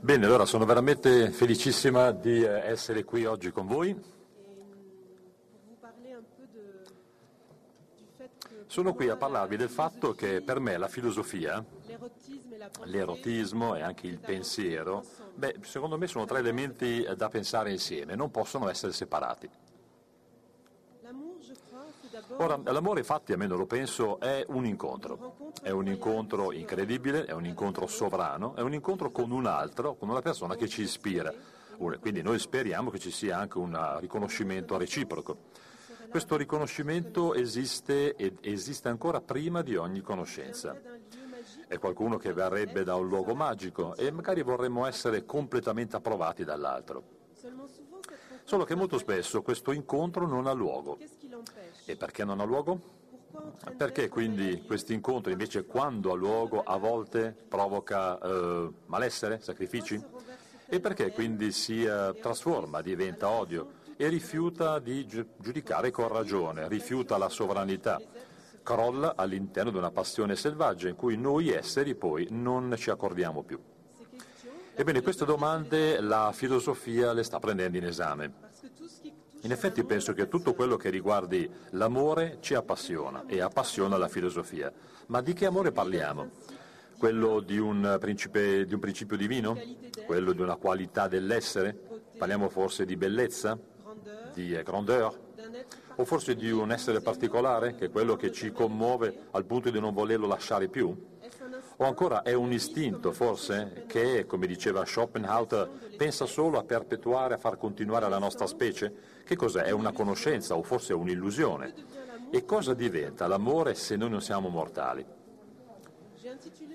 Bene, allora sono veramente felicissima di eh, essere qui oggi con voi. Sono qui a parlarvi del fatto che per me la filosofia, l'erotismo e anche il pensiero, beh, secondo me sono tre elementi da pensare insieme, non possono essere separati. Ora, l'amore infatti, almeno lo penso, è un incontro. È un incontro incredibile, è un incontro sovrano, è un incontro con un altro, con una persona che ci ispira. Quindi noi speriamo che ci sia anche un riconoscimento reciproco. Questo riconoscimento esiste ed esiste ancora prima di ogni conoscenza. È qualcuno che verrebbe da un luogo magico e magari vorremmo essere completamente approvati dall'altro. Solo che molto spesso questo incontro non ha luogo. E perché non ha luogo? Perché quindi questo incontro invece quando ha luogo a volte provoca eh, malessere, sacrifici? E perché quindi si eh, trasforma, diventa odio e rifiuta di giudicare con ragione, rifiuta la sovranità, crolla all'interno di una passione selvaggia in cui noi esseri poi non ci accordiamo più? Ebbene, queste domande la filosofia le sta prendendo in esame. In effetti penso che tutto quello che riguardi l'amore ci appassiona e appassiona la filosofia. Ma di che amore parliamo? Quello di un, principe, di un principio divino? Quello di una qualità dell'essere? Parliamo forse di bellezza? Di grandeur? O forse di un essere particolare, che è quello che ci commuove al punto di non volerlo lasciare più? O ancora è un istinto, forse, che, come diceva Schopenhauer, pensa solo a perpetuare, a far continuare la nostra specie? Che cos'è? È una conoscenza o forse è un'illusione? E cosa diventa l'amore se noi non siamo mortali?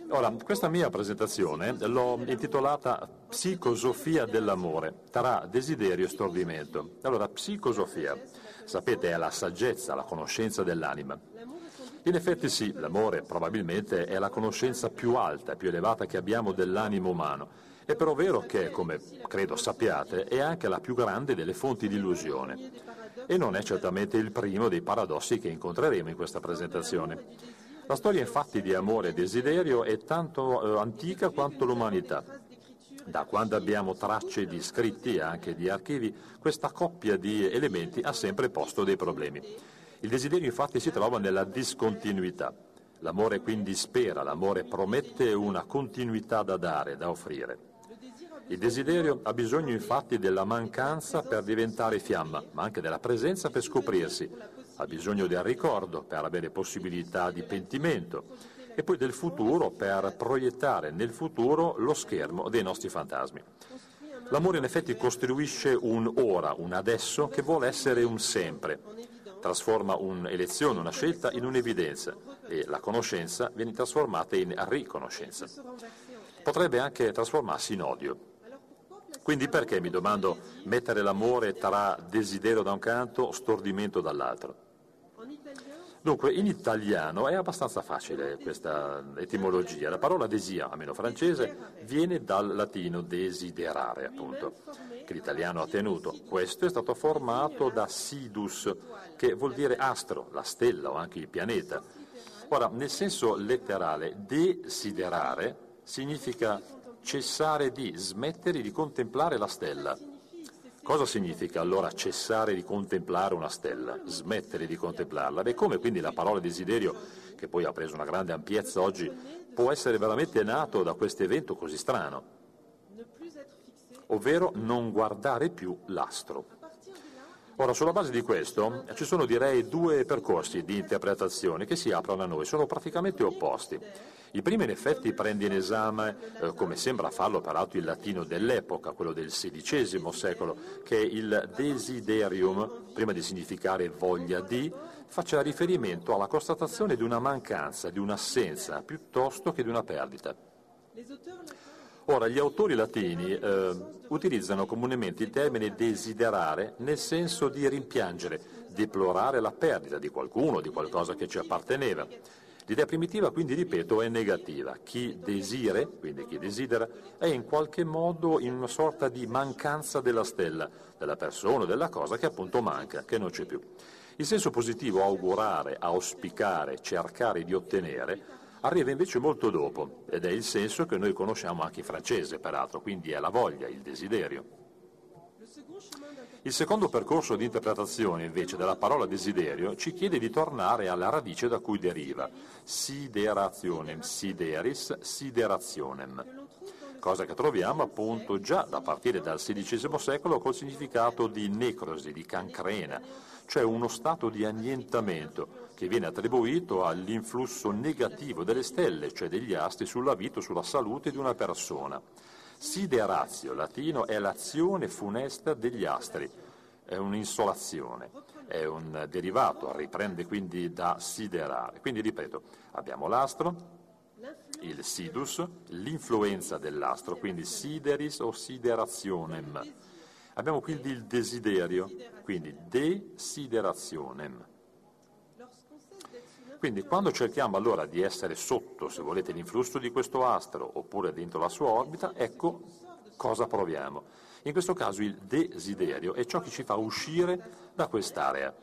Ora, questa mia presentazione l'ho intitolata Psicosofia dell'amore, tra desiderio e stordimento. Allora, psicosofia, sapete, è la saggezza, la conoscenza dell'anima. In effetti sì, l'amore probabilmente è la conoscenza più alta, più elevata che abbiamo dell'animo umano. È però vero che, come credo sappiate, è anche la più grande delle fonti di illusione. E non è certamente il primo dei paradossi che incontreremo in questa presentazione. La storia infatti di amore e desiderio è tanto eh, antica quanto l'umanità. Da quando abbiamo tracce di scritti e anche di archivi, questa coppia di elementi ha sempre posto dei problemi. Il desiderio infatti si trova nella discontinuità. L'amore quindi spera, l'amore promette una continuità da dare, da offrire. Il desiderio ha bisogno infatti della mancanza per diventare fiamma, ma anche della presenza per scoprirsi. Ha bisogno del ricordo per avere possibilità di pentimento e poi del futuro per proiettare nel futuro lo schermo dei nostri fantasmi. L'amore in effetti costruisce un ora, un adesso che vuole essere un sempre trasforma un'elezione, una scelta in un'evidenza e la conoscenza viene trasformata in riconoscenza. Potrebbe anche trasformarsi in odio. Quindi perché, mi domando, mettere l'amore tra desiderio da un canto, stordimento dall'altro? Dunque, in italiano è abbastanza facile questa etimologia. La parola desia, almeno francese, viene dal latino desiderare, appunto, che l'italiano ha tenuto. Questo è stato formato da sidus, che vuol dire astro, la stella o anche il pianeta. Ora, nel senso letterale, desiderare significa cessare di, smettere di contemplare la stella. Cosa significa allora cessare di contemplare una stella, smettere di contemplarla? Beh, come quindi la parola desiderio, che poi ha preso una grande ampiezza oggi, può essere veramente nato da questo evento così strano? Ovvero non guardare più l'astro. Ora, sulla base di questo, ci sono direi due percorsi di interpretazione che si aprono a noi, sono praticamente opposti. Il primo in effetti prende in esame, eh, come sembra farlo peraltro il latino dell'epoca, quello del XVI secolo, che il desiderium, prima di significare voglia di, faccia riferimento alla constatazione di una mancanza, di un'assenza, piuttosto che di una perdita. Ora, gli autori latini eh, utilizzano comunemente il termine desiderare nel senso di rimpiangere, deplorare la perdita di qualcuno, di qualcosa che ci apparteneva. L'idea primitiva, quindi, ripeto, è negativa. Chi desire, quindi chi desidera, è in qualche modo in una sorta di mancanza della stella, della persona della cosa che appunto manca, che non c'è più. Il senso positivo, augurare, auspicare, cercare di ottenere, arriva invece molto dopo ed è il senso che noi conosciamo anche in francese, peraltro, quindi è la voglia, il desiderio. Il secondo percorso di interpretazione, invece, della parola desiderio ci chiede di tornare alla radice da cui deriva, siderationem, sideris, siderationem, cosa che troviamo appunto già da partire dal XVI secolo col significato di necrosi, di cancrena, cioè uno stato di annientamento che viene attribuito all'influsso negativo delle stelle, cioè degli astri, sulla vita o sulla salute di una persona. Sideratio, latino, è l'azione funesta degli astri, è un'insolazione, è un derivato, riprende quindi da siderare. Quindi ripeto, abbiamo l'astro, il sidus, l'influenza dell'astro, quindi sideris o siderationem. Abbiamo quindi il desiderio, quindi desiderationem. Quindi quando cerchiamo allora di essere sotto, se volete, l'influsso di questo astro oppure dentro la sua orbita, ecco cosa proviamo. In questo caso il desiderio è ciò che ci fa uscire da quest'area.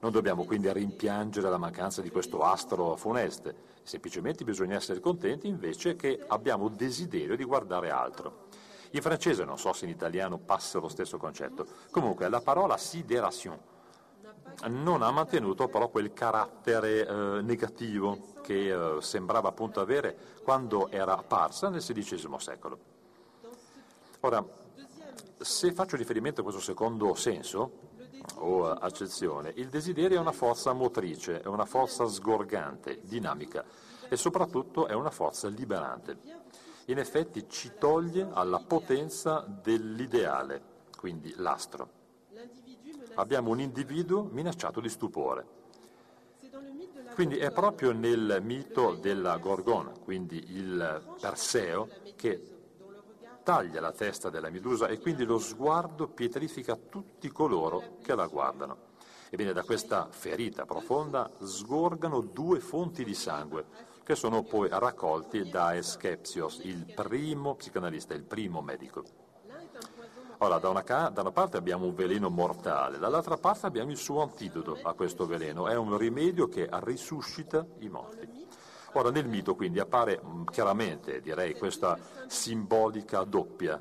Non dobbiamo quindi rimpiangere la mancanza di questo astro funeste, semplicemente bisogna essere contenti invece che abbiamo desiderio di guardare altro. In francese non so se in italiano passa lo stesso concetto, comunque la parola sidération non ha mantenuto però quel carattere eh, negativo che eh, sembrava appunto avere quando era apparsa nel XVI secolo. Ora, se faccio riferimento a questo secondo senso o accezione, il desiderio è una forza motrice, è una forza sgorgante, dinamica e soprattutto è una forza liberante. In effetti ci toglie alla potenza dell'ideale, quindi l'astro abbiamo un individuo minacciato di stupore. Quindi è proprio nel mito della Gorgona, quindi il Perseo, che taglia la testa della Medusa e quindi lo sguardo pietrifica tutti coloro che la guardano. Ebbene, da questa ferita profonda sgorgano due fonti di sangue, che sono poi raccolti da Eschepsios, il primo psicanalista, il primo medico. Ora, da una, da una, parte abbiamo un veleno mortale, dall'altra parte abbiamo il suo antidoto a questo veleno, è un rimedio che risuscita i morti. Ora, nel mito quindi appare mm, chiaramente, direi, questa simbolica doppia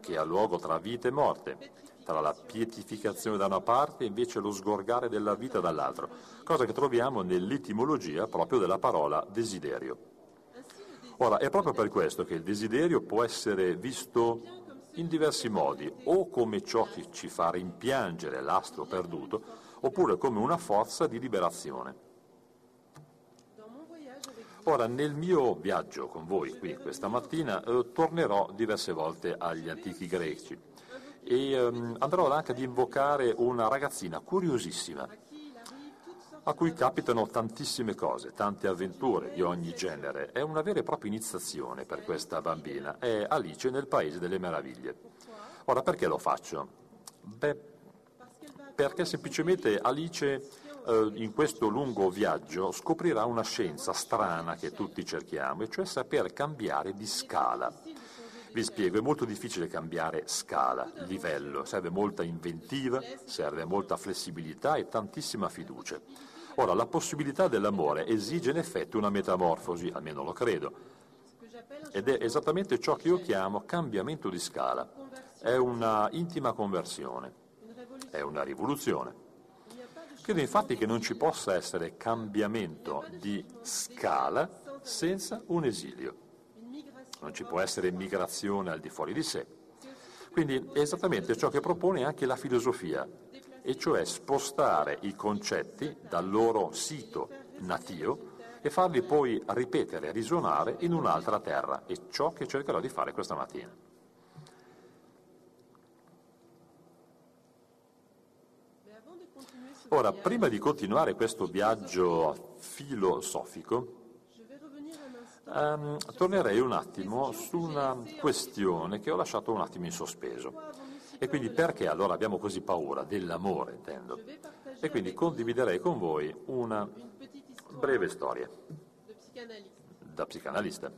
che ha luogo tra vita e morte, tra la pietificazione da una parte e invece lo sgorgare della vita dall'altra, cosa che troviamo nell'etimologia proprio della parola desiderio. Ora, è proprio per questo che il desiderio può essere visto in diversi modi, o come ciò che ci fa rimpiangere l'astro perduto, oppure come una forza di liberazione. Ora, nel mio viaggio con voi qui questa mattina eh, tornerò diverse volte agli antichi greci e ehm, andrò anche ad invocare una ragazzina curiosissima a cui capitano tantissime cose, tante avventure di ogni genere. È una vera e propria iniziazione per questa bambina. È Alice nel Paese delle Meraviglie. Ora, perché lo faccio? Beh, perché semplicemente Alice eh, in questo lungo viaggio scoprirà una scienza strana che tutti cerchiamo, e cioè saper cambiare di scala. Vi spiego, è molto difficile cambiare scala, livello, serve molta inventiva, serve molta flessibilità e tantissima fiducia. Ora, la possibilità dell'amore esige in effetti una metamorfosi, almeno lo credo, ed è esattamente ciò che io chiamo cambiamento di scala. È una intima conversione, è una rivoluzione. Credo infatti che non ci possa essere cambiamento di scala senza un esilio. Non ci può essere migrazione al di fuori di sé. Quindi è esattamente ciò che propone anche la filosofia, e cioè spostare i concetti dal loro sito natio e farli poi ripetere, risuonare in un'altra terra. È ciò che cercherò di fare questa mattina. Ora, prima di continuare questo viaggio filosofico, ehm, tornerei un attimo su una questione che ho lasciato un attimo in sospeso. E quindi perché allora abbiamo così paura dell'amore, intendo? E quindi condividerei con voi una breve storia da psicanalista.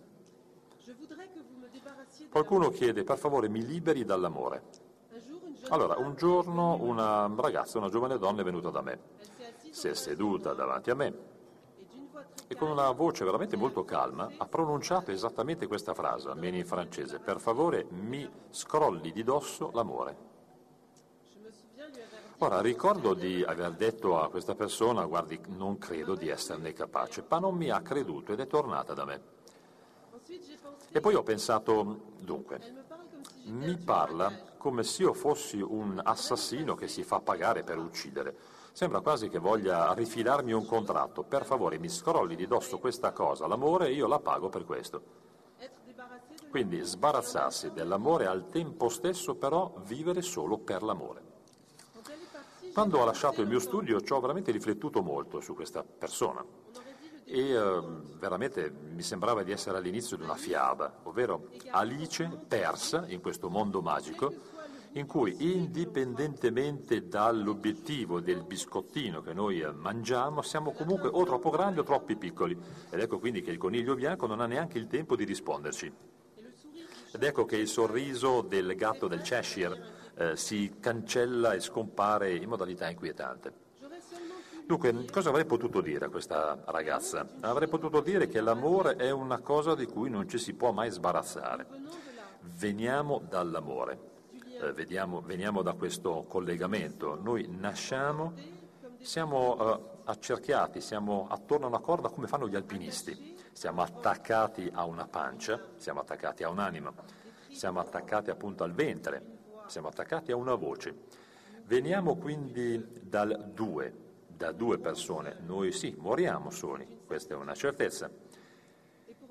Qualcuno chiede, per favore, mi liberi dall'amore. Allora, un giorno una ragazza, una giovane donna è venuta da me, si è seduta davanti a me e con una voce veramente molto calma ha pronunciato esattamente questa frase, almeno in francese, per favore mi scrolli di dosso l'amore. Ora, ricordo di aver detto a questa persona, guardi, non credo di esserne capace, ma non mi ha creduto ed è tornata da me. E poi ho pensato, dunque, mi parla come se io fossi un assassino che si fa pagare per uccidere. Sembra quasi che voglia rifilarmi un contratto. Per favore mi scrolli di dosso questa cosa, l'amore, e io la pago per questo. Quindi sbarazzarsi dell'amore al tempo stesso però vivere solo per l'amore. Quando ho lasciato il mio studio ci ho veramente riflettuto molto su questa persona e eh, veramente mi sembrava di essere all'inizio di una fiaba, ovvero Alice persa in questo mondo magico in cui indipendentemente dall'obiettivo del biscottino che noi eh, mangiamo siamo comunque o troppo grandi o troppo piccoli ed ecco quindi che il coniglio bianco non ha neanche il tempo di risponderci. Ed ecco che il sorriso del gatto del Cheshire eh, si cancella e scompare in modalità inquietante. Dunque, cosa avrei potuto dire a questa ragazza? Avrei potuto dire che l'amore è una cosa di cui non ci si può mai sbarazzare. Veniamo dall'amore, eh, vediamo, veniamo da questo collegamento. Noi nasciamo, siamo eh, accerchiati, siamo attorno a una corda come fanno gli alpinisti. Siamo attaccati a una pancia, siamo attaccati a un'anima, siamo attaccati appunto al ventre, siamo attaccati a una voce. Veniamo quindi dal due, da due persone. Noi sì, moriamo soli, questa è una certezza.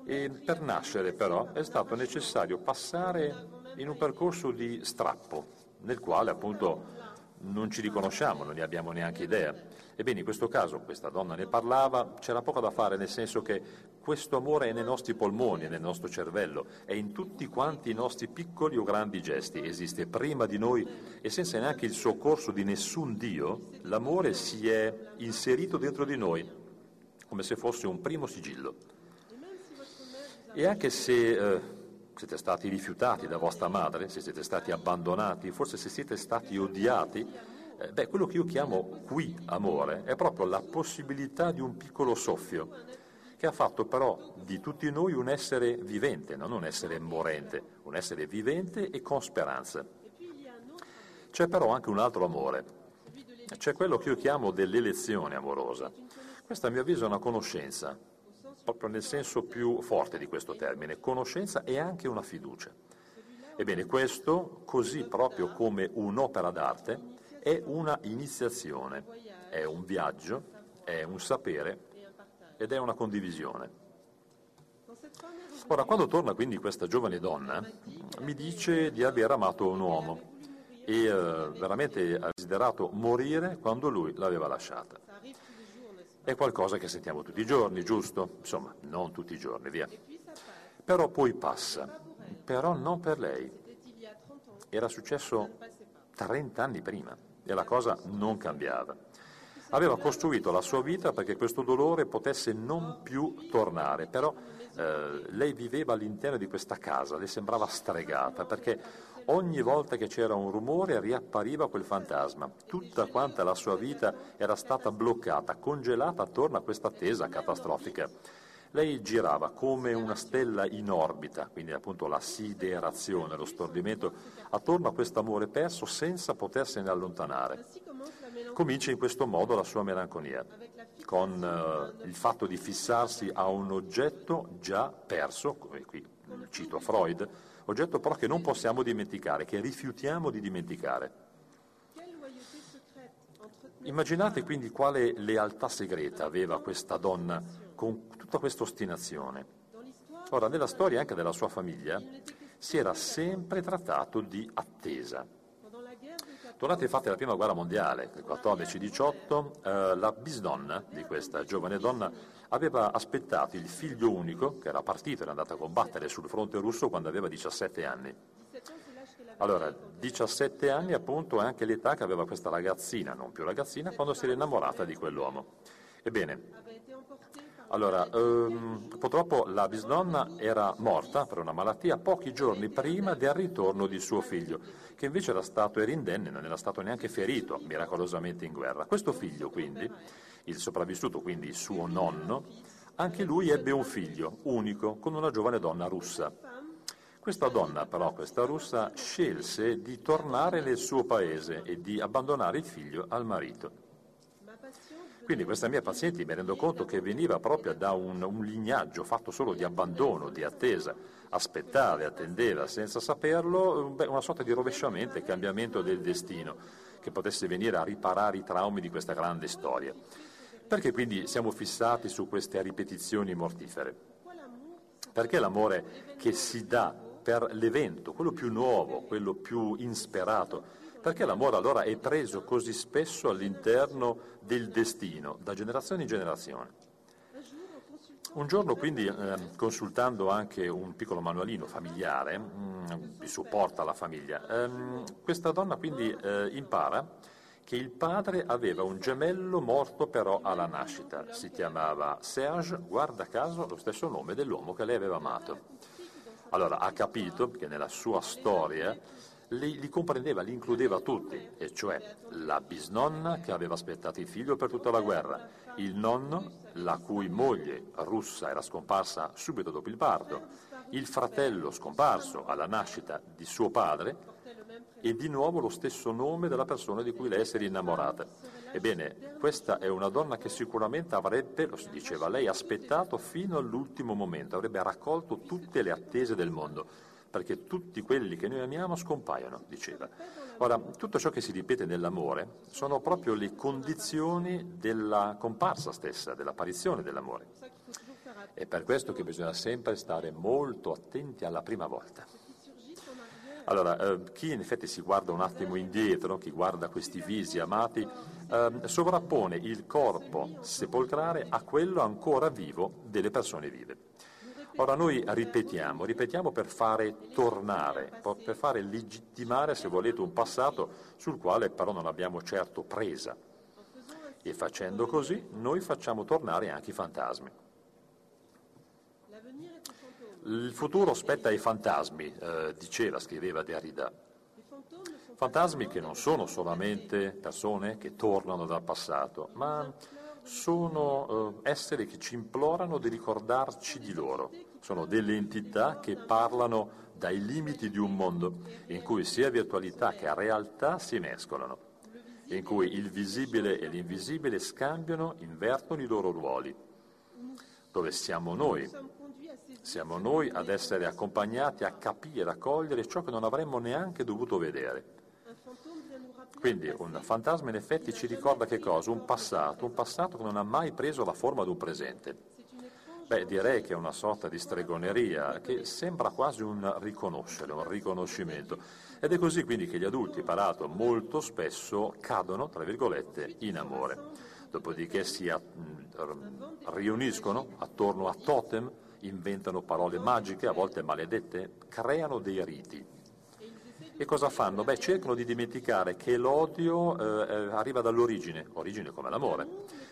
E per nascere però è stato necessario passare in un percorso di strappo, nel quale appunto non ci riconosciamo, non ne abbiamo neanche idea. Ebbene, in questo caso questa donna ne parlava, c'era poco da fare, nel senso che questo amore è nei nostri polmoni, è nel nostro cervello, è in tutti quanti i nostri piccoli o grandi gesti, esiste prima di noi e senza neanche il soccorso di nessun Dio, l'amore si è inserito dentro di noi, come se fosse un primo sigillo. E anche se... Eh, siete stati rifiutati da vostra madre, se siete stati abbandonati, forse se siete stati odiati, eh, beh, quello che io chiamo qui amore è proprio la possibilità di un piccolo soffio che ha fatto però di tutti noi un essere vivente, non un essere morente, un essere vivente e con speranza. C'è però anche un altro amore, c'è quello che io chiamo dell'elezione amorosa. Questa a mio avviso è una conoscenza, proprio nel senso più forte di questo termine, conoscenza e anche una fiducia. Ebbene, questo, così proprio come un'opera d'arte, è una iniziazione, è un viaggio, è un sapere ed è una condivisione. Ora, quando torna quindi questa giovane donna, mi dice di aver amato un uomo e eh, veramente ha desiderato morire quando lui l'aveva lasciata. È qualcosa che sentiamo tutti i giorni, giusto? Insomma, non tutti i giorni, via. Però poi passa, però non per lei. Era successo 30 anni prima e la cosa non cambiava. Aveva costruito la sua vita perché questo dolore potesse non più tornare, però eh, lei viveva all'interno di questa casa, le sembrava stregata perché ogni volta che c'era un rumore riappariva quel fantasma. Tutta quanta la sua vita era stata bloccata, congelata attorno a questa attesa catastrofica. Lei girava come una stella in orbita, quindi appunto la siderazione, lo stordimento, attorno a questo amore perso senza potersene allontanare. Comincia in questo modo la sua melanconia, con uh, il fatto di fissarsi a un oggetto già perso, come qui cito Freud, oggetto però che non possiamo dimenticare, che rifiutiamo di dimenticare. Immaginate quindi quale lealtà segreta aveva questa donna con tutta questa ostinazione. Ora, nella storia anche della sua famiglia si era sempre trattato di attesa. Durante infatti la prima guerra mondiale, nel 14-18, eh, la bisnonna di questa giovane donna aveva aspettato il figlio unico, che era partito, era andato a combattere sul fronte russo quando aveva 17 anni. Allora, 17 anni appunto è anche l'età che aveva questa ragazzina, non più ragazzina, quando si era innamorata di quell'uomo. Ebbene, allora, ehm, purtroppo la bisnonna era morta per una malattia pochi giorni prima del ritorno di suo figlio, che invece era stato era indenne, non era stato neanche ferito miracolosamente in guerra. Questo figlio, quindi, il sopravvissuto, quindi suo nonno, Anche lui ebbe un figlio, unico, con una giovane donna russa. Questa donna, però, questa russa, scelse di tornare nel suo paese e di abbandonare il figlio al marito. Quindi questa mia paziente mi rendo conto che veniva proprio da un, un lignaggio fatto solo di abbandono, di attesa, aspettava, attendeva senza saperlo, una sorta di rovesciamento e cambiamento del destino che potesse venire a riparare i traumi di questa grande storia. Perché quindi siamo fissati su queste ripetizioni mortifere? Perché l'amore che si dà per l'evento, quello più nuovo, quello più insperato, perché l'amore allora è preso così spesso all'interno del destino, da generazione in generazione? Un giorno quindi, eh, consultando anche un piccolo manualino familiare, mh, mm, di supporto alla famiglia, ehm, questa donna quindi eh, impara che il padre aveva un gemello morto però alla nascita, si chiamava Serge, guarda caso lo stesso nome dell'uomo che lei aveva amato. Allora ha capito che nella sua storia li, li, comprendeva, li includeva tutti, e cioè la bisnonna che aveva aspettato il figlio per tutta la guerra, il nonno la cui moglie russa era scomparsa subito dopo il parto, il fratello scomparso alla nascita di suo padre e di nuovo lo stesso nome della persona di cui lei si era innamorata. Ebbene, questa è una donna che sicuramente avrebbe, lo si diceva lei, aspettato fino all'ultimo momento, avrebbe raccolto tutte le attese del mondo perché tutti quelli che noi amiamo scompaiono, diceva. Ora, tutto ciò che si ripete nell'amore sono proprio le condizioni della comparsa stessa, dell'apparizione dell'amore. È per questo che bisogna sempre stare molto attenti alla prima volta. Allora, eh, chi in effetti si guarda un attimo indietro, chi guarda questi visi amati, eh, sovrappone il corpo sepolcrale a quello ancora vivo delle persone vive. Ora noi ripetiamo, ripetiamo per fare tornare, per fare legittimare, se volete, un passato sul quale però non abbiamo certo presa. E facendo così noi facciamo tornare anche i fantasmi. Il futuro spetta ai fantasmi, eh, diceva, scriveva Derrida. Fantasmi che non sono solamente persone che tornano dal passato, ma sono eh, esseri che ci implorano di ricordarci di loro. Sono delle entità che parlano dai limiti di un mondo in cui sia virtualità che realtà si mescolano, in cui il visibile e l'invisibile scambiano, invertono i loro ruoli, dove siamo noi. Siamo noi ad essere accompagnati a capire, a cogliere ciò che non avremmo neanche dovuto vedere. Quindi un fantasma in effetti ci ricorda che cosa? Un passato, un passato che non ha mai preso la forma di un presente. Beh, direi che è una sorta di stregoneria che sembra quasi un riconoscere, un riconoscimento. Ed è così quindi che gli adulti, parato molto spesso, cadono, tra virgolette, in amore. Dopodiché si riuniscono attorno a totem, inventano parole magiche, a volte maledette, creano dei riti e cosa fanno? Beh, cercano di dimenticare che l'odio eh, eh, arriva dall'origine, origine come l'amore.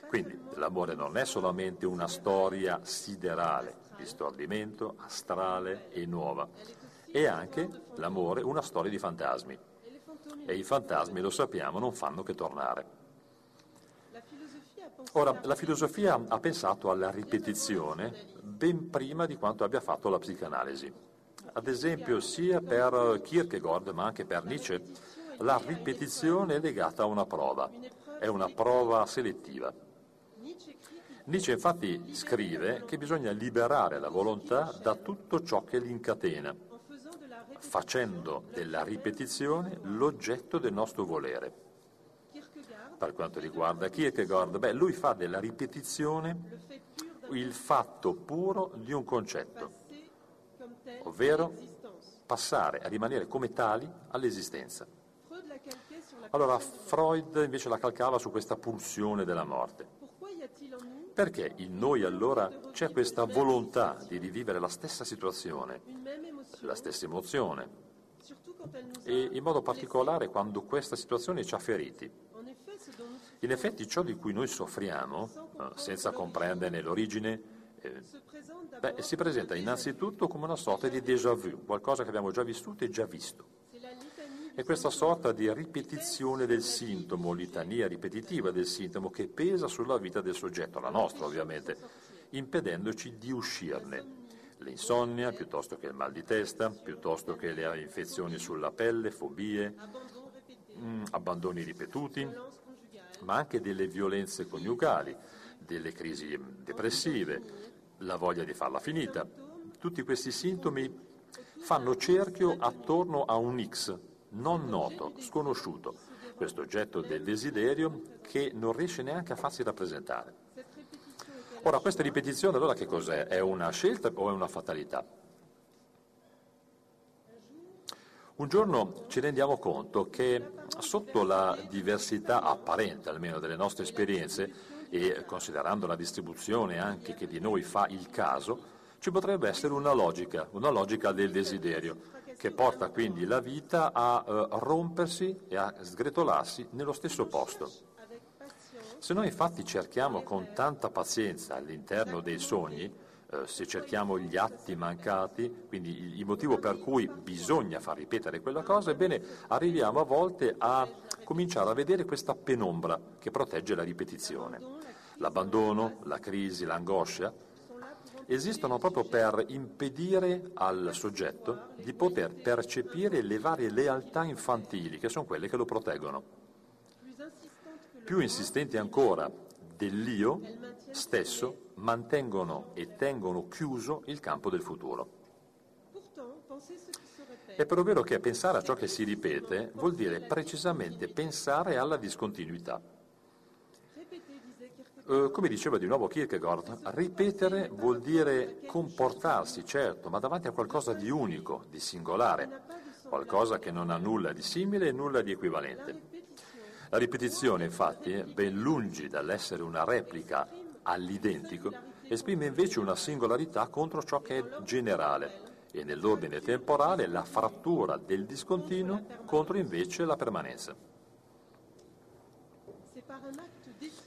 Quindi l'amore non è solamente una storia siderale, di stordimento, astrale e nuova, è anche l'amore una storia di fantasmi. E i fantasmi, lo sappiamo, non fanno che tornare. Ora, la filosofia ha pensato alla ripetizione ben prima di quanto abbia fatto la psicanalisi. Ad esempio, sia per Kierkegaard ma anche per Nietzsche, la ripetizione è legata a una prova, è una prova selettiva. Nietzsche infatti scrive che bisogna liberare la volontà da tutto ciò che l'incatena, facendo della ripetizione l'oggetto del nostro volere. Per quanto riguarda Kierkegaard, beh, lui fa della ripetizione il fatto puro di un concetto ovvero passare a rimanere come tali all'esistenza. Allora Freud invece la calcava su questa pulsione della morte. Perché in noi allora c'è questa volontà di rivivere la stessa situazione, la stessa emozione, e in modo particolare quando questa situazione ci ha feriti. In effetti ciò di cui noi soffriamo, eh, senza comprenderne l'origine, Beh, si presenta innanzitutto come una sorta di déjà vu, qualcosa che abbiamo già vissuto e già visto. È questa sorta di ripetizione del sintomo, litania ripetitiva del sintomo che pesa sulla vita del soggetto, la nostra ovviamente, impedendoci di uscirne. L'insonnia, piuttosto che il mal di testa, piuttosto che le infezioni sulla pelle, fobie, mm, abbandoni ripetuti, ma anche delle violenze coniugali, delle crisi depressive, la voglia di farla finita. Tutti questi sintomi fanno cerchio attorno a un X non noto, sconosciuto, questo oggetto del desiderio che non riesce neanche a farsi rappresentare. Ora, questa ripetizione allora che cos'è? È una scelta o è una fatalità? Un giorno ci rendiamo conto che sotto la diversità apparente, almeno delle nostre esperienze, e considerando la distribuzione anche che di noi fa il caso, ci potrebbe essere una logica, una logica del desiderio, che porta quindi la vita a eh, rompersi e a sgretolarsi nello stesso posto. Se noi infatti cerchiamo con tanta pazienza all'interno dei sogni, eh, se cerchiamo gli atti mancati, quindi il motivo per cui bisogna far ripetere quella cosa, ebbene arriviamo a volte a cominciare a vedere questa penombra che protegge la ripetizione. L'abbandono, la crisi, l'angoscia esistono proprio per impedire al soggetto di poter percepire le varie lealtà infantili, che sono quelle che lo proteggono. Più insistenti ancora dell'io stesso mantengono e tengono chiuso il campo del futuro. È però vero che pensare a ciò che si ripete vuol dire precisamente pensare alla discontinuità. Eh, come diceva di nuovo Kierkegaard, ripetere vuol dire comportarsi, certo, ma davanti a qualcosa di unico, di singolare, qualcosa che non ha nulla di simile e nulla di equivalente. La ripetizione, infatti, ben lungi dall'essere una replica all'identico, esprime invece una singolarità contro ciò che è generale e nell'ordine temporale la frattura del discontinuo contro invece la permanenza.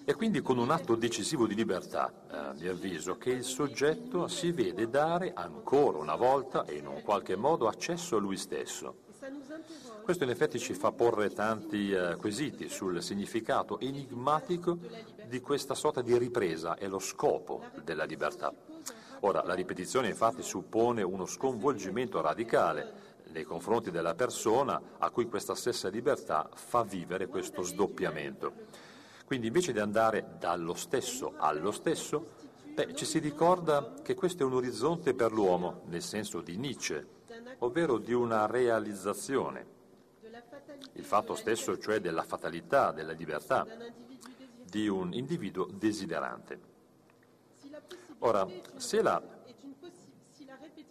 È quindi con un atto decisivo di libertà, a mio avviso, che il soggetto si vede dare ancora una volta e in un qualche modo accesso a lui stesso. Questo in effetti ci fa porre tanti eh, quesiti sul significato enigmatico di questa sorta di ripresa e lo scopo della libertà. Ora, la ripetizione infatti suppone uno sconvolgimento radicale nei confronti della persona a cui questa stessa libertà fa vivere questo sdoppiamento. Quindi invece di andare dallo stesso allo stesso, beh, ci si ricorda che questo è un orizzonte per l'uomo, nel senso di Nietzsche, ovvero di una realizzazione. Il fatto stesso, cioè della fatalità, della libertà di un individuo desiderante. Ora, se la,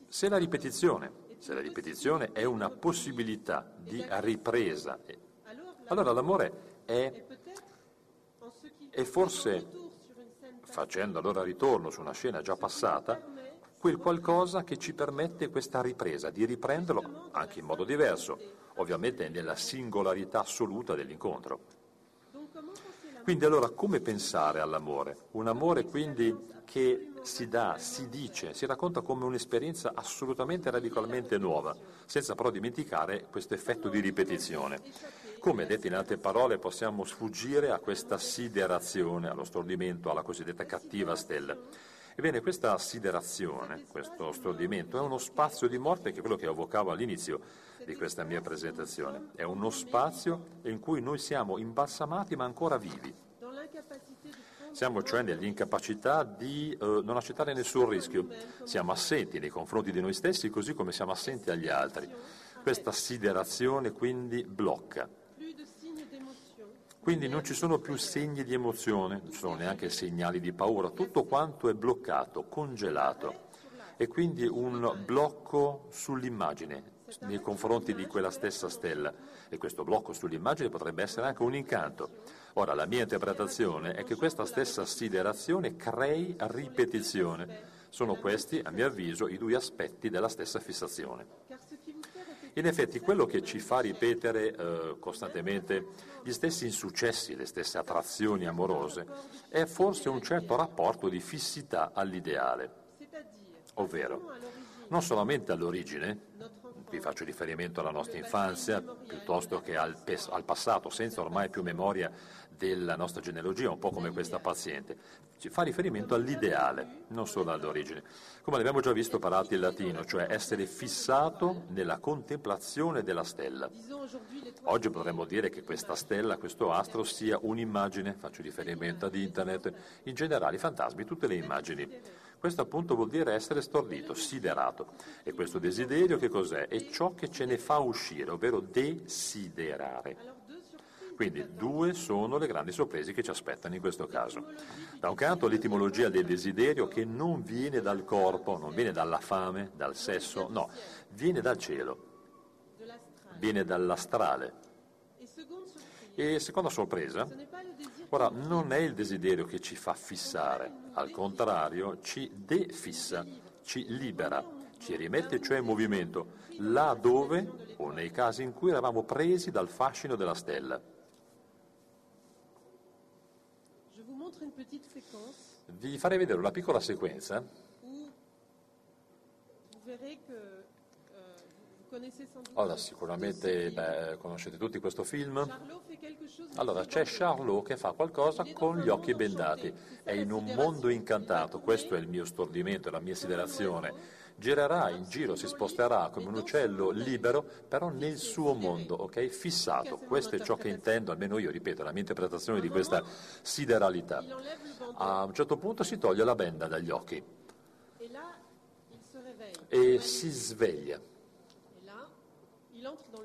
se la ripetizione, se la ripetizione è una possibilità di ripresa, allora l'amore è e forse, facendo allora ritorno su una scena già passata, quel qualcosa che ci permette questa ripresa, di riprenderlo anche in modo diverso, ovviamente nella singolarità assoluta dell'incontro. Quindi allora come pensare all'amore? Un amore quindi che si dà, si dice, si racconta come un'esperienza assolutamente radicalmente nuova, senza però dimenticare questo effetto di ripetizione. Come, detto in altre parole, possiamo sfuggire a questa siderazione, allo stordimento, alla cosiddetta cattiva stella? Ebbene, questa siderazione, questo stordimento, è uno spazio di morte che è quello che evocavo all'inizio di questa mia presentazione. È uno spazio in cui noi siamo imbalsamati ma ancora vivi. Siamo cioè nell'incapacità di eh, non accettare nessun rischio. Siamo assenti nei confronti di noi stessi così come siamo assenti agli altri. Questa siderazione quindi blocca. Quindi non ci sono più segni di emozione, non ci sono neanche segnali di paura, tutto quanto è bloccato, congelato. E quindi un blocco sull'immagine nei confronti di quella stessa stella. E questo blocco sull'immagine potrebbe essere anche un incanto. Ora, la mia interpretazione è che questa stessa siderazione crei ripetizione. Sono questi, a mio avviso, i due aspetti della stessa fissazione. In effetti quello che ci fa ripetere eh, costantemente gli stessi insuccessi, le stesse attrazioni amorose, è forse un certo rapporto di fissità all'ideale, ovvero non solamente all'origine, qui faccio riferimento alla nostra infanzia piuttosto che al, al passato, senza ormai più memoria della nostra genealogia, un po' come questa paziente, ci fa riferimento all'ideale, non solo all'origine. Come abbiamo già visto parlati il latino, cioè essere fissato nella contemplazione della stella. Oggi potremmo dire che questa stella, questo astro, sia un'immagine, faccio riferimento ad internet, in generale i fantasmi, tutte le immagini. Questo appunto vuol dire essere stordito, siderato. E questo desiderio che cos'è? È ciò che ce ne fa uscire, ovvero desiderare. Quindi due sono le grandi sorprese che ci aspettano in questo caso. Da un canto l'etimologia del desiderio che non viene dal corpo, non viene dalla fame, dal sesso, no, viene dal cielo, viene dall'astrale. E seconda sorpresa, ora non è il desiderio che ci fa fissare, al contrario ci defissa, ci libera, ci rimette cioè in movimento, là dove o nei casi in cui eravamo presi dal fascino della stella. Vi farei vedere una piccola sequenza. Allora, sicuramente beh, conoscete tutti questo film. Allora, c'è Charlot che fa qualcosa con gli occhi bendati. È in un mondo incantato, questo è il mio stordimento, la mia siderazione. girerà in giro, si sposterà come un uccello libero, però nel suo mondo, ok? Fissato. Questo è ciò che intendo, almeno io, ripeto, la mia interpretazione di questa sideralità. A un certo punto si toglie la benda dagli occhi. E si sveglia.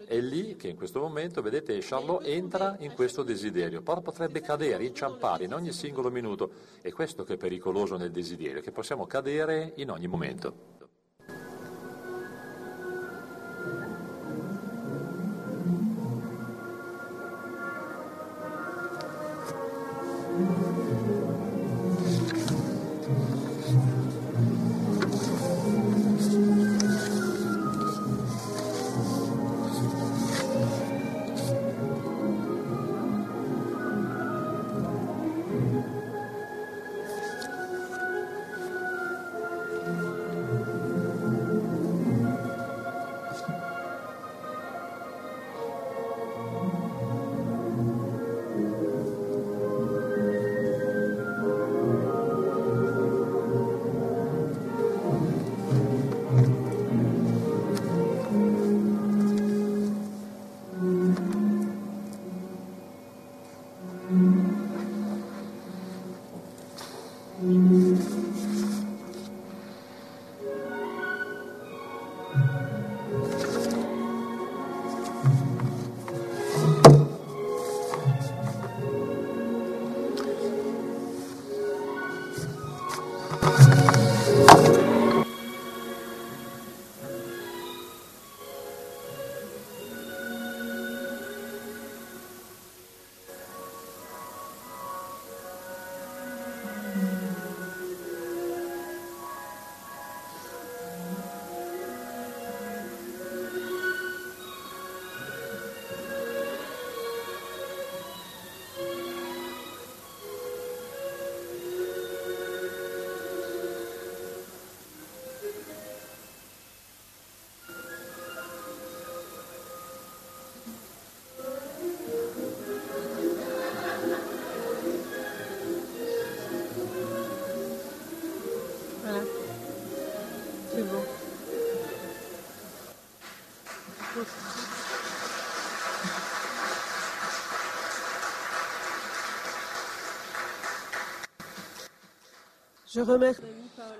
È lì che in questo momento, vedete, Charlot entra in questo desiderio, però potrebbe cadere, inciampare in ogni singolo minuto. E questo che è pericoloso nel desiderio, che possiamo cadere in ogni momento.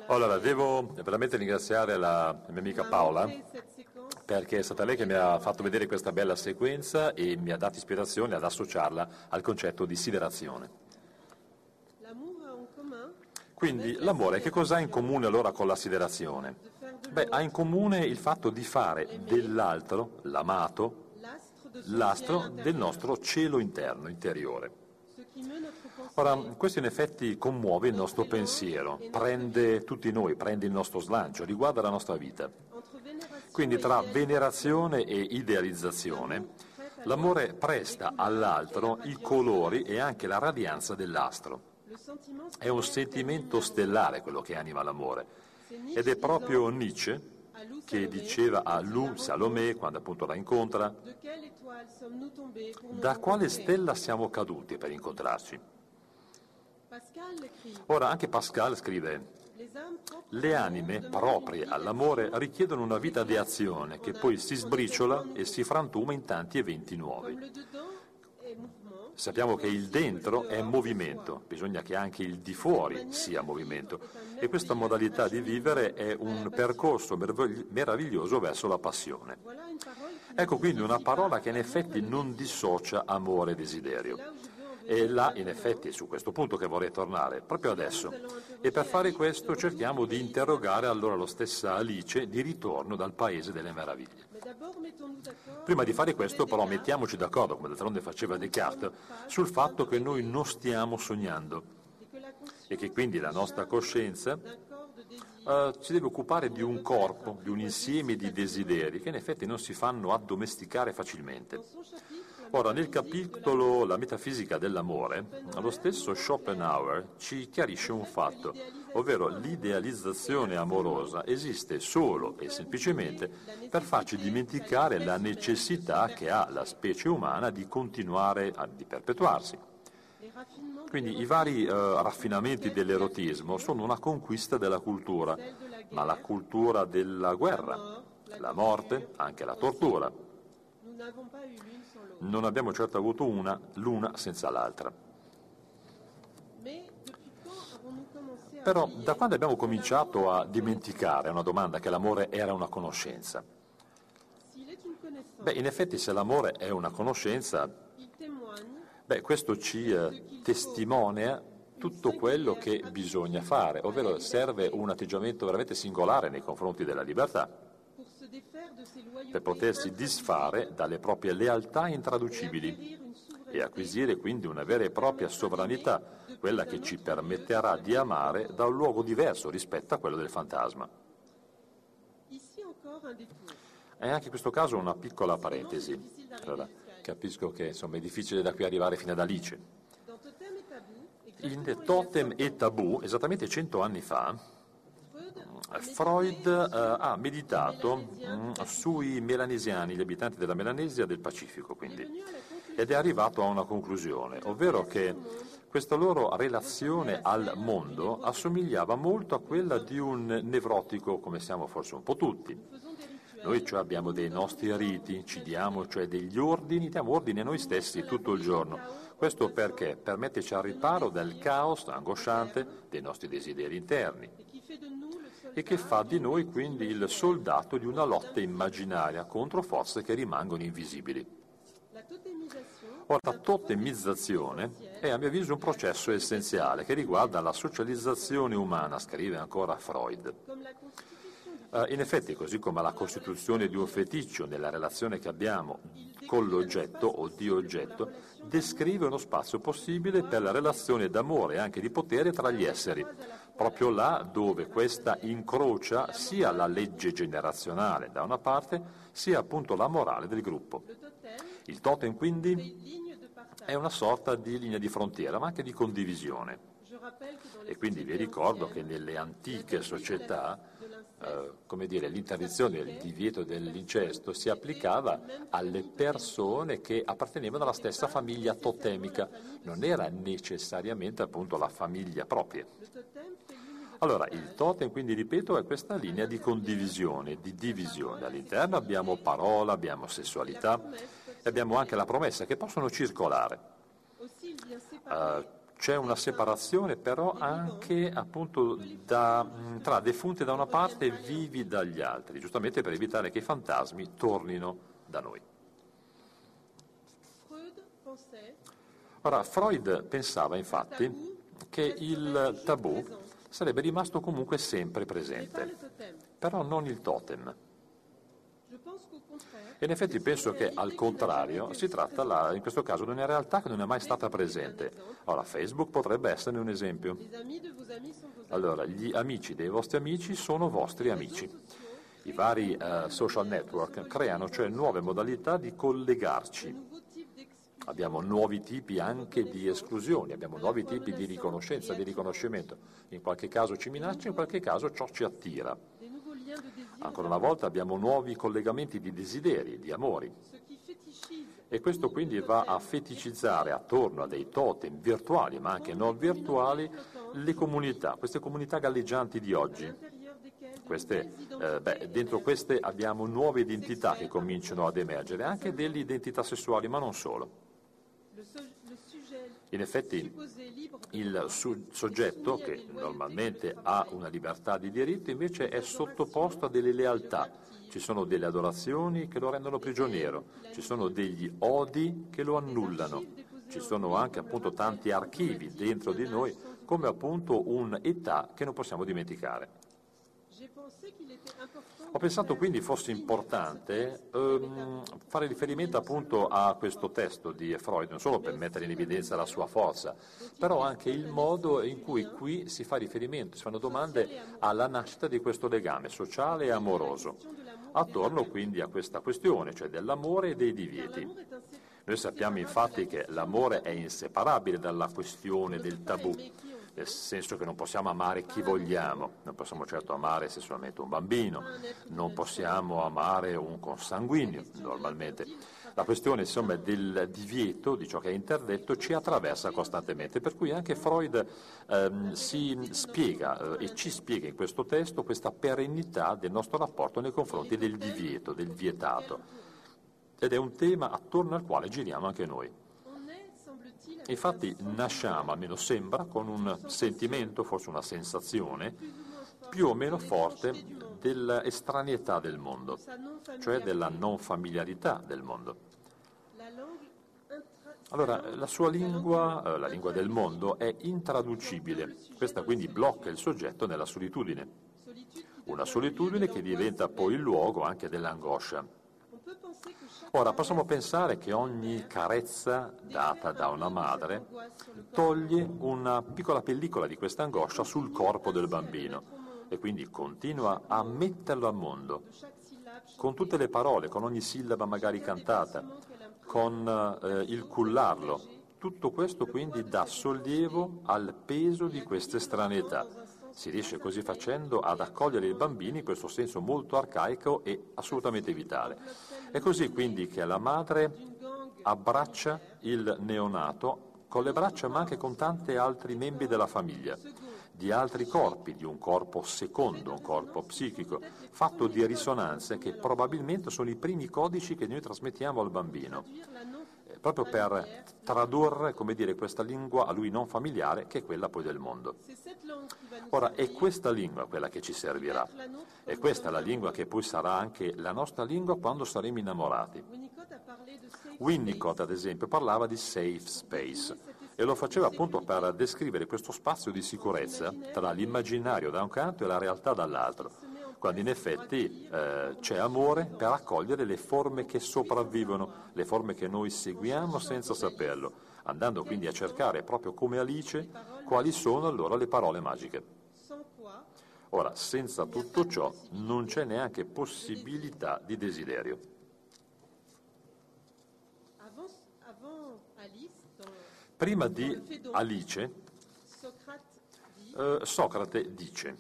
Allora, devo veramente ringraziare la mia amica Paola perché è stata lei che mi ha fatto vedere questa bella sequenza e mi ha dato ispirazione ad associarla al concetto di siderazione. Quindi l'amore che cosa ha in comune allora con la siderazione? Beh, ha in comune il fatto di fare dell'altro, l'amato, l'astro del nostro cielo interno, interiore. Ora, questo in effetti commuove il nostro pensiero, prende tutti noi, prende il nostro slancio, riguarda la nostra vita. Quindi tra venerazione e idealizzazione, l'amore presta all'altro i colori e anche la radianza dell'astro. È un sentimento stellare quello che anima l'amore ed è proprio Nietzsche che diceva a Lou Salomé, quando appunto la incontra, da quale stella siamo caduti per incontrarci? Ora anche Pascal scrive, le anime proprie all'amore richiedono una vita di azione che poi si sbriciola e si frantuma in tanti eventi nuovi. Sappiamo che il dentro è movimento, bisogna che anche il di fuori sia movimento e questa modalità di vivere è un percorso meraviglioso verso la passione. Ecco quindi una parola che in effetti non dissocia amore e desiderio. E là, in effetti, su questo punto che vorrei tornare, proprio adesso. E per fare questo cerchiamo di interrogare allora lo stessa Alice di ritorno dal Paese delle Meraviglie. Prima di fare questo però mettiamoci d'accordo, come d'altronde faceva Descartes, sul fatto che noi non stiamo sognando e che quindi la nostra coscienza uh, deve occupare di un corpo, di un insieme di desideri che in effetti non si fanno addomesticare facilmente. Ora, nel capitolo La metafisica dell'amore, lo stesso Schopenhauer ci chiarisce un fatto, ovvero l'idealizzazione amorosa esiste solo e semplicemente per farci dimenticare la necessità che ha la specie umana di continuare a di perpetuarsi. Quindi i vari eh, raffinamenti dell'erotismo sono una conquista della cultura, ma la cultura della guerra, la morte, anche la tortura non abbiamo certo avuto una, l'una senza l'altra. Però da quando abbiamo cominciato a dimenticare una domanda che l'amore era una conoscenza? Beh, in effetti se l'amore è una conoscenza, beh, questo ci eh, testimonia tutto quello che bisogna fare, ovvero serve un atteggiamento veramente singolare nei confronti della libertà per potersi disfare dalle proprie lealtà intraducibili e acquisire quindi una vera e propria sovranità, quella che ci permetterà di amare da un luogo diverso rispetto a quello del fantasma. E anche in questo caso una piccola parentesi. Allora, capisco che insomma, è difficile da qui arrivare fino ad Alice. In Totem e Tabù, esattamente cento anni fa, Freud eh, ha meditato mh, mm, sui melanesiani, gli abitanti della Melanesia del Pacifico, quindi, ed è arrivato a una conclusione, ovvero che questa loro relazione al mondo assomigliava molto a quella di un nevrotico, come siamo forse un po' tutti. Noi cioè abbiamo dei nostri riti, ci diamo cioè degli ordini, diamo ordini a noi stessi tutto il giorno. Questo perché? Per metterci al riparo dal caos angosciante dei nostri desideri interni e che fa di noi quindi il soldato di una lotta immaginaria contro forze che rimangono invisibili. Ora, la totemizzazione è a mio avviso un processo essenziale che riguarda la socializzazione umana, scrive ancora Freud. Uh, in effetti, così come la costituzione di un feticcio nella relazione che abbiamo con l'oggetto o di oggetto, descrive uno spazio possibile per la relazione d'amore e anche di potere tra gli esseri, proprio là dove questa incrocia sia la legge generazionale da una parte, sia appunto la morale del gruppo. Il totem quindi è una sorta di linea di frontiera, ma anche di condivisione. E quindi vi ricordo che nelle antiche società eh, come dire, l'interdizione, il divieto dell'incesto si applicava alle persone che appartenevano alla stessa famiglia totemica, non era necessariamente appunto la famiglia propria. Allora, il totem, quindi ripeto, è questa linea di condivisione, di divisione. All'interno abbiamo parola, abbiamo sessualità e abbiamo anche la promessa che possono circolare. Uh, c'è una separazione però anche appunto da, tra defunti da una parte e vivi dagli altri, giustamente per evitare che i fantasmi tornino da noi. Ora, Freud pensava infatti che il tabù sarebbe rimasto comunque sempre presente, però non il totem. E in effetti penso che al contrario si tratta là, in questo caso di una realtà che non è mai stata presente. Ora Facebook potrebbe esserne un esempio. Allora, gli amici dei vostri amici sono vostri amici. I vari uh, social network creano cioè nuove modalità di collegarci abbiamo nuovi tipi anche di esclusioni, abbiamo nuovi tipi di riconoscenza, di riconoscimento. In qualche caso ci minaccia, in qualche caso ciò ci attira. Ancora una volta abbiamo nuovi collegamenti di desideri, di amori. E questo quindi va a feticizzare attorno a dei totem virtuali, ma anche non virtuali, le comunità, queste comunità galleggianti di oggi. Queste, eh, beh, dentro queste abbiamo nuove identità che cominciano ad emergere, anche delle identità sessuali, ma non solo. In effetti il soggetto, che normalmente ha una libertà di diritto, invece è sottoposto a delle lealtà. Ci sono delle adorazioni che lo rendono prigioniero, ci sono degli odi che lo annullano, ci sono anche appunto tanti archivi dentro di noi come appunto un'età che non possiamo dimenticare. Ho pensato quindi fosse importante ehm, fare riferimento appunto a questo testo di Freud, non solo per mettere in evidenza la sua forza, però anche il modo in cui qui si fa riferimento, si fanno domande alla nascita di questo legame sociale e amoroso, attorno quindi a questa questione, cioè dell'amore e dei divieti. Noi sappiamo infatti che l'amore è inseparabile dalla questione del tabù nel senso che non possiamo amare chi vogliamo, non possiamo certo amare sessualmente un bambino, non possiamo amare un consanguineo normalmente. La questione insomma, del divieto, di ciò che è interdetto, ci attraversa costantemente, per cui anche Freud ehm, si spiega eh, e ci spiega in questo testo questa perennità del nostro rapporto nei confronti del divieto, del vietato. Ed è un tema attorno al quale giriamo anche noi. Infatti nasciamo, almeno sembra, con un sentimento, forse una sensazione, più o meno forte dell'estraneità del mondo, cioè della non familiarità del mondo. Allora, la sua lingua, eh, la lingua del mondo, è intraducibile. Questa quindi blocca il soggetto nella solitudine. Una solitudine che diventa poi il luogo anche dell'angoscia. Ora, possiamo pensare che ogni carezza data da una madre toglie una piccola pellicola di questa angoscia sul corpo del bambino e quindi continua a metterlo al mondo, con tutte le parole, con ogni sillaba magari cantata, con eh, il cullarlo. Tutto questo quindi dà sollievo al peso di queste stranità. Si riesce così facendo ad accogliere i bambini in questo senso molto arcaico e assolutamente vitale. È così quindi che la madre abbraccia il neonato con le braccia ma anche con tanti altri membri della famiglia, di altri corpi, di un corpo secondo, un corpo psichico, fatto di risonanze che probabilmente sono i primi codici che noi trasmettiamo al bambino proprio per tradurre dire, questa lingua a lui non familiare, che è quella poi del mondo. Ora, è questa lingua quella che ci servirà, è questa la lingua che poi sarà anche la nostra lingua quando saremo innamorati. Winnicott, ad esempio, parlava di safe space e lo faceva appunto per descrivere questo spazio di sicurezza tra l'immaginario da un canto e la realtà dall'altro quando in effetti eh, c'è amore per accogliere le forme che sopravvivono, le forme che noi seguiamo senza saperlo, andando quindi a cercare proprio come Alice quali sono allora le parole magiche. Ora, senza tutto ciò non c'è neanche possibilità di desiderio. Prima di Alice, eh, Socrate dice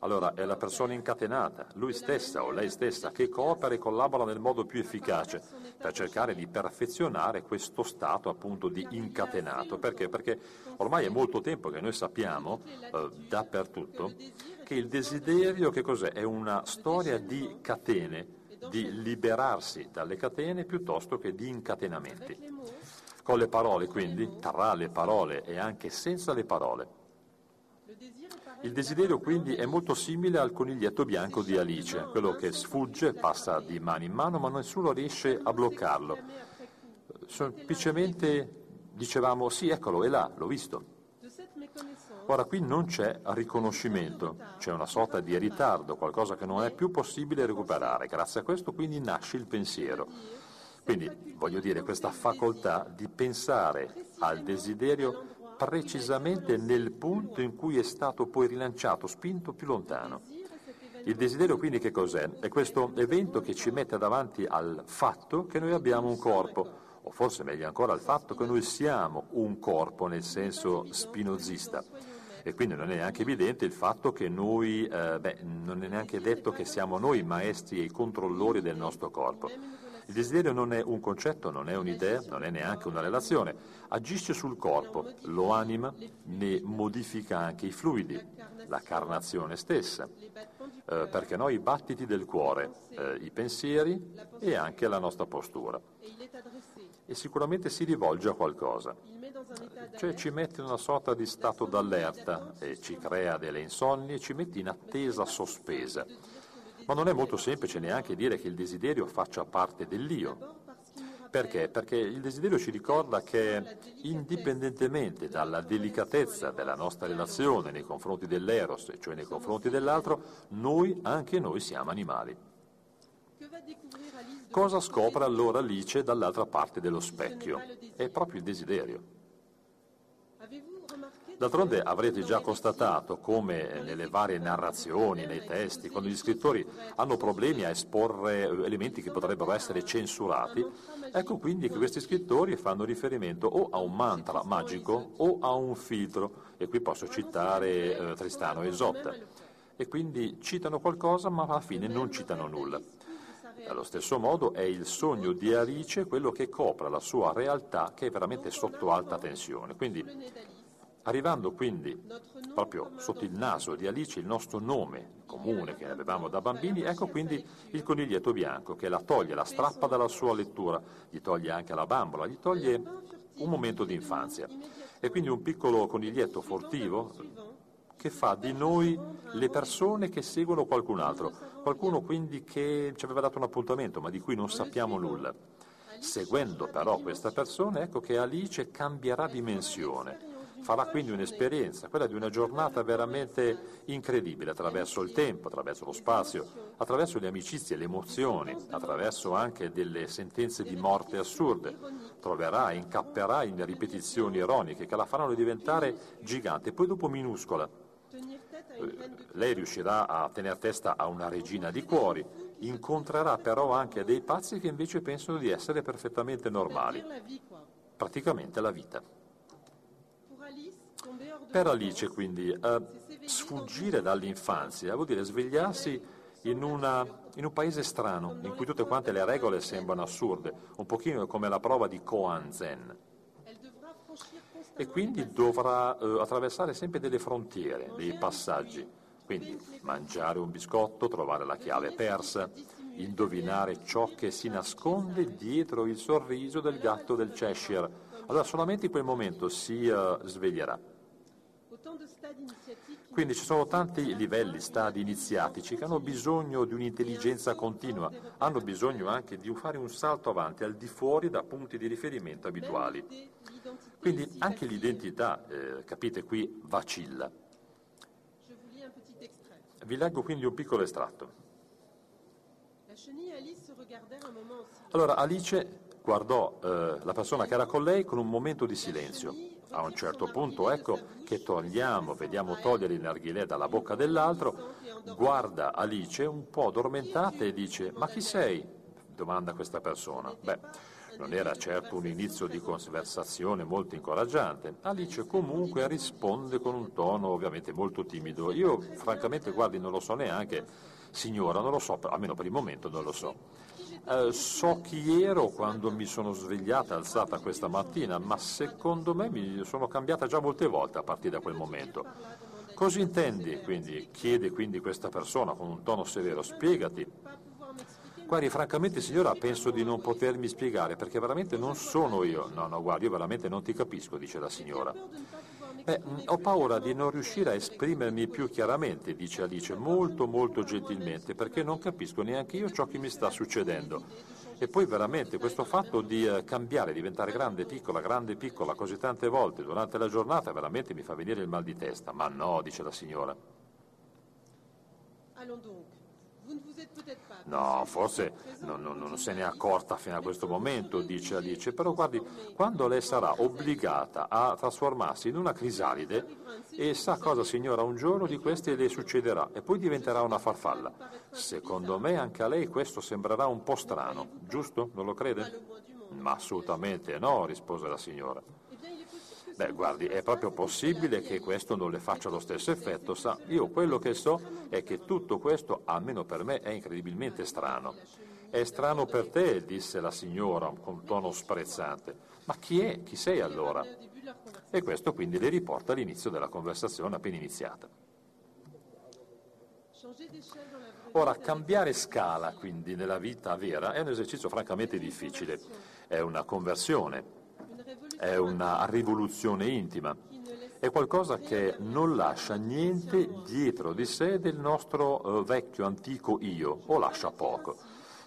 allora è la persona incatenata, lui stessa o lei stessa, che coopera e collabora nel modo più efficace per cercare di perfezionare questo stato appunto di incatenato. Perché? Perché ormai è molto tempo che noi sappiamo, eh, dappertutto, che il desiderio che cos'è? È una storia di catene, di liberarsi dalle catene piuttosto che di incatenamenti. Con le parole quindi, tra le parole e anche senza le parole. Il desiderio quindi è molto simile al coniglietto bianco di Alice, quello che sfugge, passa di mano in mano, ma nessuno riesce a bloccarlo. Semplicemente dicevamo sì, eccolo, è là, l'ho visto. Ora qui non c'è riconoscimento, c'è una sorta di ritardo, qualcosa che non è più possibile recuperare. Grazie a questo quindi nasce il pensiero. Quindi voglio dire questa facoltà di pensare al desiderio precisamente nel punto in cui è stato poi rilanciato, spinto più lontano. Il desiderio quindi che cos'è? È questo evento che ci mette davanti al fatto che noi abbiamo un corpo, o forse meglio ancora al fatto che noi siamo un corpo nel senso spinozista. E quindi non è neanche evidente il fatto che noi, eh, beh, non è neanche detto che siamo noi i maestri e i controllori del nostro corpo. Il desiderio non è un concetto, non è un'idea, non è neanche una relazione, agisce sul corpo, lo anima, ne modifica anche i fluidi, la carnazione stessa, eh, perché noi i battiti del cuore, eh, i pensieri e anche la nostra postura. E sicuramente si rivolge a qualcosa, cioè ci mette in una sorta di stato d'allerta e ci crea delle insonnie, ci mette in attesa sospesa. Ma non è molto semplice neanche dire che il desiderio faccia parte dell'io. Perché? Perché il desiderio ci ricorda che indipendentemente dalla delicatezza della nostra relazione nei confronti dell'eros, cioè nei confronti dell'altro, noi, anche noi, siamo animali. Cosa scopre allora Alice dall'altra parte dello specchio? È proprio il desiderio. D'altronde avrete già constatato come nelle varie narrazioni, nei testi, quando gli scrittori hanno problemi a esporre elementi che potrebbero essere censurati, ecco quindi che questi scrittori fanno riferimento o a un mantra magico o a un filtro, e qui posso citare eh, Tristano e Isotta, e quindi citano qualcosa ma alla fine non citano nulla. Allo stesso modo è il sogno di Alice quello che copre la sua realtà che è veramente sotto alta tensione. Quindi Arrivando quindi proprio sotto il naso di Alice il nostro nome comune che avevamo da bambini, ecco quindi il coniglietto bianco che la toglie, la strappa dalla sua lettura, gli toglie anche la bambola, gli toglie un momento di infanzia. E quindi un piccolo coniglietto fortivo che fa di noi le persone che seguono qualcun altro, qualcuno quindi che ci aveva dato un appuntamento ma di cui non sappiamo nulla. Seguendo però questa persona, ecco che Alice cambierà dimensione Farà quindi un'esperienza, quella di una giornata veramente incredibile, attraverso il tempo, attraverso lo spazio, attraverso le amicizie, le emozioni, attraverso anche delle sentenze di morte assurde. Troverà, incapperà in ripetizioni ironiche che la faranno diventare gigante, poi dopo minuscola. Eh, lei riuscirà a tenere testa a una regina di cuori, incontrerà però anche dei pazzi che invece pensano di essere perfettamente normali. Praticamente la vita. Per Alice quindi eh, sfuggire dall'infanzia vuol dire svegliarsi in, una, in, un paese strano, in cui tutte quante le regole sembrano assurde, un pochino come la prova di Koan Zen. E quindi dovrà eh, attraversare sempre delle frontiere, dei passaggi. Quindi mangiare un biscotto, trovare la chiave persa, indovinare ciò che si nasconde dietro il sorriso del gatto del Cheshire. Allora solamente in quel momento si uh, sveglierà. Quindi ci sono tanti livelli, stadi iniziatici che hanno bisogno di un'intelligenza continua, hanno bisogno anche di fare un salto avanti al di fuori da punti di riferimento abituali. Quindi anche l'identità, eh, capite qui, vacilla. Vi leggo quindi un piccolo estratto. Allora Alice guardò eh, la persona che era con lei con un momento di silenzio a un certo punto ecco che togliamo, vediamo togliere il narghilè dalla bocca dell'altro, guarda Alice un po' addormentata e dice ma chi sei? domanda questa persona. Beh, non era certo un inizio di conversazione molto incoraggiante. Alice comunque risponde con un tono ovviamente molto timido. Io francamente, guardi, non lo so neanche, signora, non lo so, almeno per il momento non lo so. Eh, so chi ero quando mi sono svegliata, alzata questa mattina, ma secondo me mi sono cambiata già molte volte a partire da quel momento. Cosa intendi? Quindi, chiede quindi questa persona con un tono severo, spiegati. Guardi, francamente signora, penso di non potermi spiegare perché veramente non sono io. No, no, guardi, io veramente non ti capisco, dice la signora. Beh, ho paura di non riuscire a esprimermi più chiaramente, dice Alice, molto molto gentilmente, perché non capisco neanche io ciò che mi sta succedendo. E poi veramente questo fatto di eh, cambiare, diventare grande, piccola, grande, piccola, così tante volte durante la giornata, veramente mi fa venire il mal di testa. Ma no, dice la signora. Allons donc. No, forse non, non, non, se ne è accorta fino a questo momento, dice Alice, però guardi, quando lei sarà obbligata a trasformarsi in una crisalide e sa cosa signora un giorno di questi le succederà e poi diventerà una farfalla. Secondo me anche a lei questo sembrerà un po' strano, giusto? Non lo crede? Ma assolutamente no, rispose la signora. Beh, guardi, è proprio possibile che questo non le faccia lo stesso effetto, sa? Io quello che so è che tutto questo, almeno per me, è incredibilmente strano. È strano per te, disse la signora con tono sprezzante. Ma chi è? Chi sei allora? E questo quindi le riporta all'inizio della conversazione appena iniziata. Ora, cambiare scala quindi nella vita vera è un esercizio francamente difficile, è una conversione, è una rivoluzione intima, è qualcosa che non lascia niente dietro di sé del nostro eh, vecchio, antico io, o lascia poco.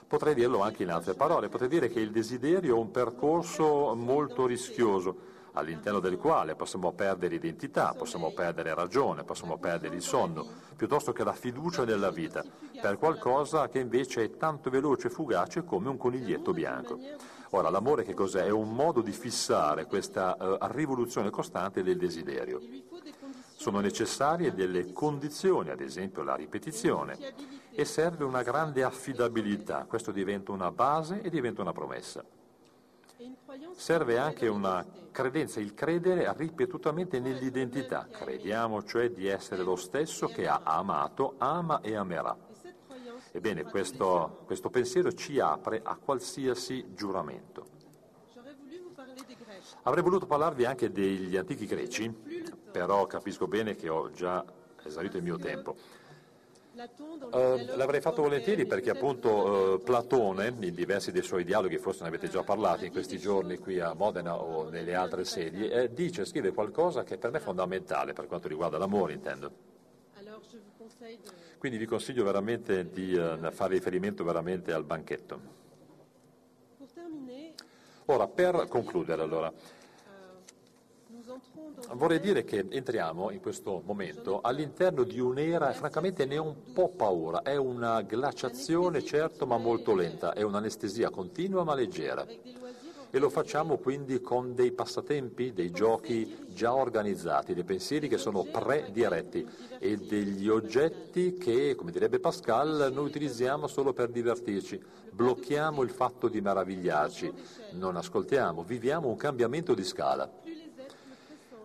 Potrei dirlo anche in altre parole, potrei dire che il desiderio è un percorso molto rischioso, all'interno del quale possiamo perdere identità, possiamo perdere ragione, possiamo perdere il sonno, piuttosto che la fiducia nella vita, per qualcosa che invece è tanto veloce e fugace come un coniglietto bianco. Ora, l'amore che cos'è? È un modo di fissare questa uh, rivoluzione costante del desiderio. Sono necessarie delle condizioni, ad esempio la ripetizione, e serve una grande affidabilità. Questo diventa una base e diventa una promessa. Serve anche una credenza, il credere ripetutamente nell'identità. Crediamo cioè di essere lo stesso che ha amato, ama e amerà. Ebbene, questo, questo pensiero ci apre a qualsiasi giuramento. Avrei voluto parlarvi anche degli antichi greci, però capisco bene che ho già esaurito il mio tempo. Uh, l'avrei fatto volentieri perché appunto uh, Platone, in diversi dei suoi dialoghi, forse ne avete già parlato in questi giorni qui a Modena o nelle altre sedi, eh, dice, scrive qualcosa che per me è fondamentale per quanto riguarda l'amore, intendo. Quindi vi consiglio veramente di uh, fare riferimento veramente al banchetto. Ora, per concludere allora, Vorrei dire che entriamo in questo momento all'interno di un'era, francamente ne ho un po' paura, è una glaciazione certo ma molto lenta, è un'anestesia continua ma leggera. E lo facciamo quindi con dei passatempi, dei giochi già organizzati, dei pensieri che sono prediretti e degli oggetti che, come direbbe Pascal, noi utilizziamo solo per divertirci. Blocchiamo il fatto di meravigliarci, non ascoltiamo, viviamo un cambiamento di scala.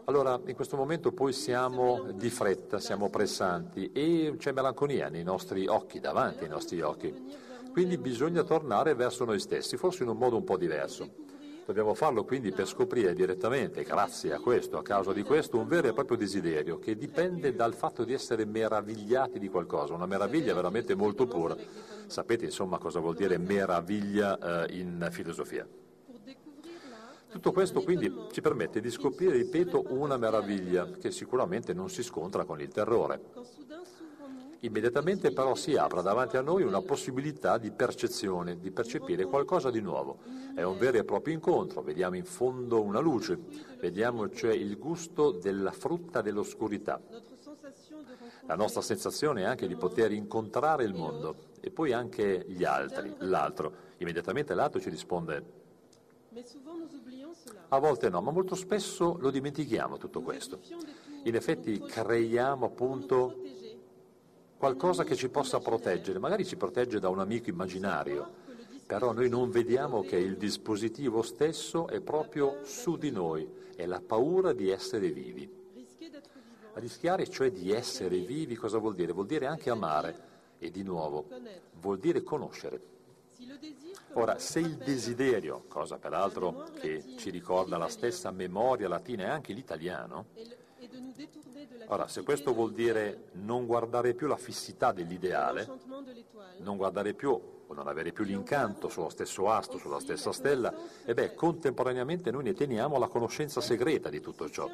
Allora, in questo momento poi siamo di fretta, siamo pressanti e c'è melanconia nei nostri occhi, davanti ai nostri occhi. Quindi bisogna tornare verso noi stessi, forse in un modo un po' diverso. Dobbiamo farlo quindi per scoprire direttamente, grazie a questo, a causa di questo, un vero e proprio desiderio che dipende dal fatto di essere meravigliati di qualcosa, una meraviglia veramente molto pura. Sapete insomma cosa vuol dire meraviglia eh, in filosofia? Tutto questo quindi ci permette di scoprire, ripeto, una meraviglia che sicuramente non si scontra con il terrore. Immediatamente però si apre davanti a noi una possibilità di percezione, di percepire qualcosa di nuovo. È un vero e proprio incontro, vediamo in fondo una luce, vediamo cioè il gusto della frutta dell'oscurità. La nostra sensazione è anche di poter incontrare il mondo e poi anche gli altri, l'altro. Immediatamente l'altro ci risponde a volte no, ma molto spesso lo dimentichiamo tutto questo. In effetti creiamo appunto qualcosa che ci possa proteggere, magari ci protegge da un amico immaginario, però noi non vediamo che il dispositivo stesso è proprio su di noi, è la paura di essere vivi. Rischiare cioè di essere vivi cosa vuol dire? Vuol dire anche amare e di nuovo vuol dire conoscere. Ora, se il desiderio, cosa peraltro che ci ricorda la stessa memoria latina e anche l'italiano, ora, se questo vuol dire non guardare più la fissità dell'ideale, non guardare più o non avere più l'incanto sullo stesso astro, sulla stessa stella, e beh, contemporaneamente noi ne teniamo la conoscenza segreta di tutto ciò,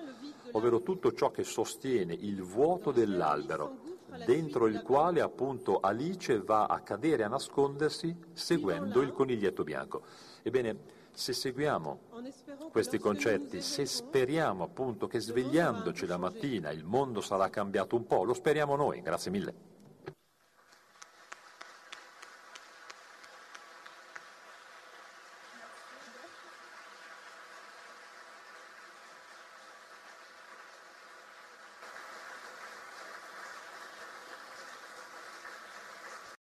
ovvero tutto ciò che sostiene il vuoto dell'albero, dentro il quale appunto Alice va a cadere, a nascondersi seguendo il coniglietto bianco. Ebbene, se seguiamo questi concetti, se speriamo appunto che svegliandoci la mattina il mondo sarà cambiato un po', lo speriamo noi, grazie mille.